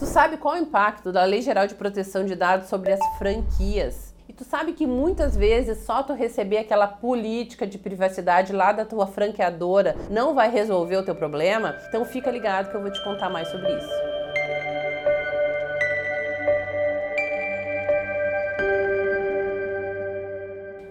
Tu sabe qual é o impacto da Lei Geral de Proteção de Dados sobre as franquias? E tu sabe que muitas vezes só tu receber aquela política de privacidade lá da tua franqueadora não vai resolver o teu problema? Então fica ligado que eu vou te contar mais sobre isso.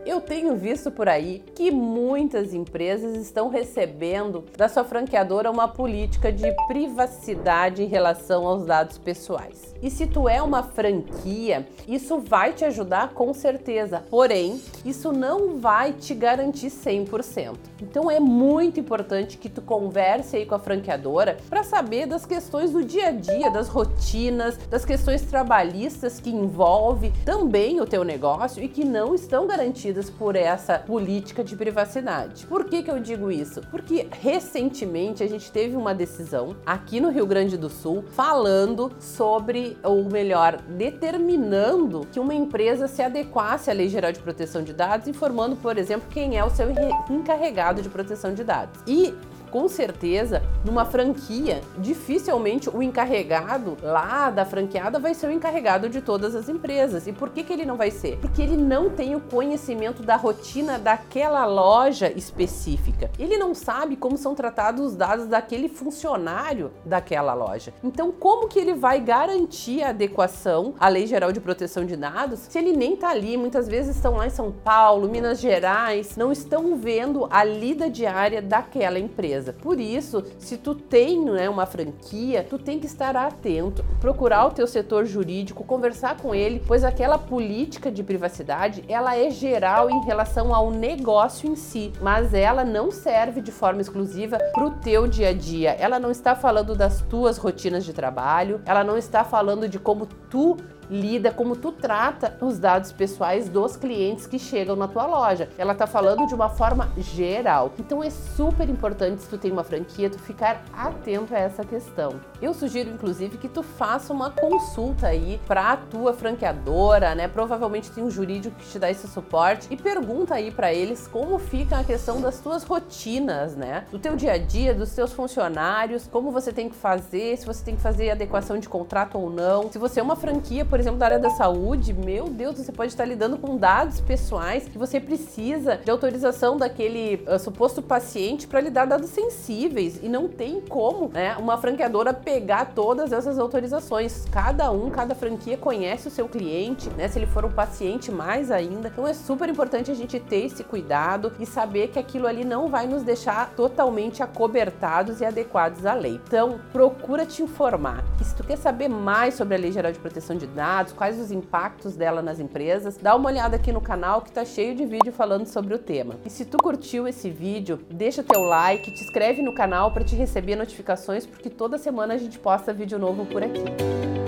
Eu tenho visto por aí que muitas empresas estão recebendo da sua franqueadora uma política de privacidade em relação aos dados pessoais. E se tu é uma franquia, isso vai te ajudar com certeza. Porém, isso não vai te garantir 100%. Então é muito importante que tu converse aí com a franqueadora para saber das questões do dia a dia, das rotinas, das questões trabalhistas que envolve também o teu negócio e que não estão garantidas por essa política de privacidade. Por que, que eu digo isso? Porque recentemente a gente teve uma decisão aqui no Rio Grande do Sul falando sobre, ou melhor, determinando que uma empresa se adequasse à Lei Geral de Proteção de Dados, informando, por exemplo, quem é o seu encarregado de proteção de dados. E com certeza, numa franquia, dificilmente o encarregado lá da franqueada vai ser o encarregado de todas as empresas. E por que, que ele não vai ser? Porque ele não tem o conhecimento da rotina daquela loja específica. Ele não sabe como são tratados os dados daquele funcionário daquela loja. Então, como que ele vai garantir a adequação à Lei Geral de Proteção de Dados se ele nem está ali? Muitas vezes estão lá em São Paulo, Minas Gerais, não estão vendo a lida diária daquela empresa empresa. Por isso, se tu tem né, uma franquia, tu tem que estar atento, procurar o teu setor jurídico, conversar com ele, pois aquela política de privacidade, ela é geral em relação ao negócio em si, mas ela não serve de forma exclusiva para o teu dia a dia. Ela não está falando das tuas rotinas de trabalho, ela não está falando de como tu lida, como tu trata os dados pessoais dos clientes que chegam na tua loja. Ela tá falando de uma forma geral. Então é super importante se tu tem uma franquia, tu ficar atento a essa questão. Eu sugiro inclusive que tu faça uma consulta aí para a tua franqueadora, né? Provavelmente tem um jurídico que te dá esse suporte e pergunta aí para eles como fica a questão das tuas rotinas, né? Do teu dia a dia, dos teus funcionários, como você tem que fazer, se você tem que fazer adequação de contrato ou não. Se você é uma franquia, por por exemplo, da área da saúde, meu Deus, você pode estar lidando com dados pessoais que você precisa de autorização daquele uh, suposto paciente para lhe dar dados sensíveis e não tem como, né, uma franqueadora pegar todas essas autorizações. Cada um, cada franquia conhece o seu cliente, né, se ele for um paciente mais ainda. Então é super importante a gente ter esse cuidado e saber que aquilo ali não vai nos deixar totalmente acobertados e adequados à lei. Então, procura te informar. E se tu quer saber mais sobre a Lei Geral de Proteção de Dados, dados, quais os impactos dela nas empresas, dá uma olhada aqui no canal que tá cheio de vídeo falando sobre o tema. E se tu curtiu esse vídeo, deixa teu like, te inscreve no canal para te receber notificações, porque toda semana a gente posta vídeo novo por aqui.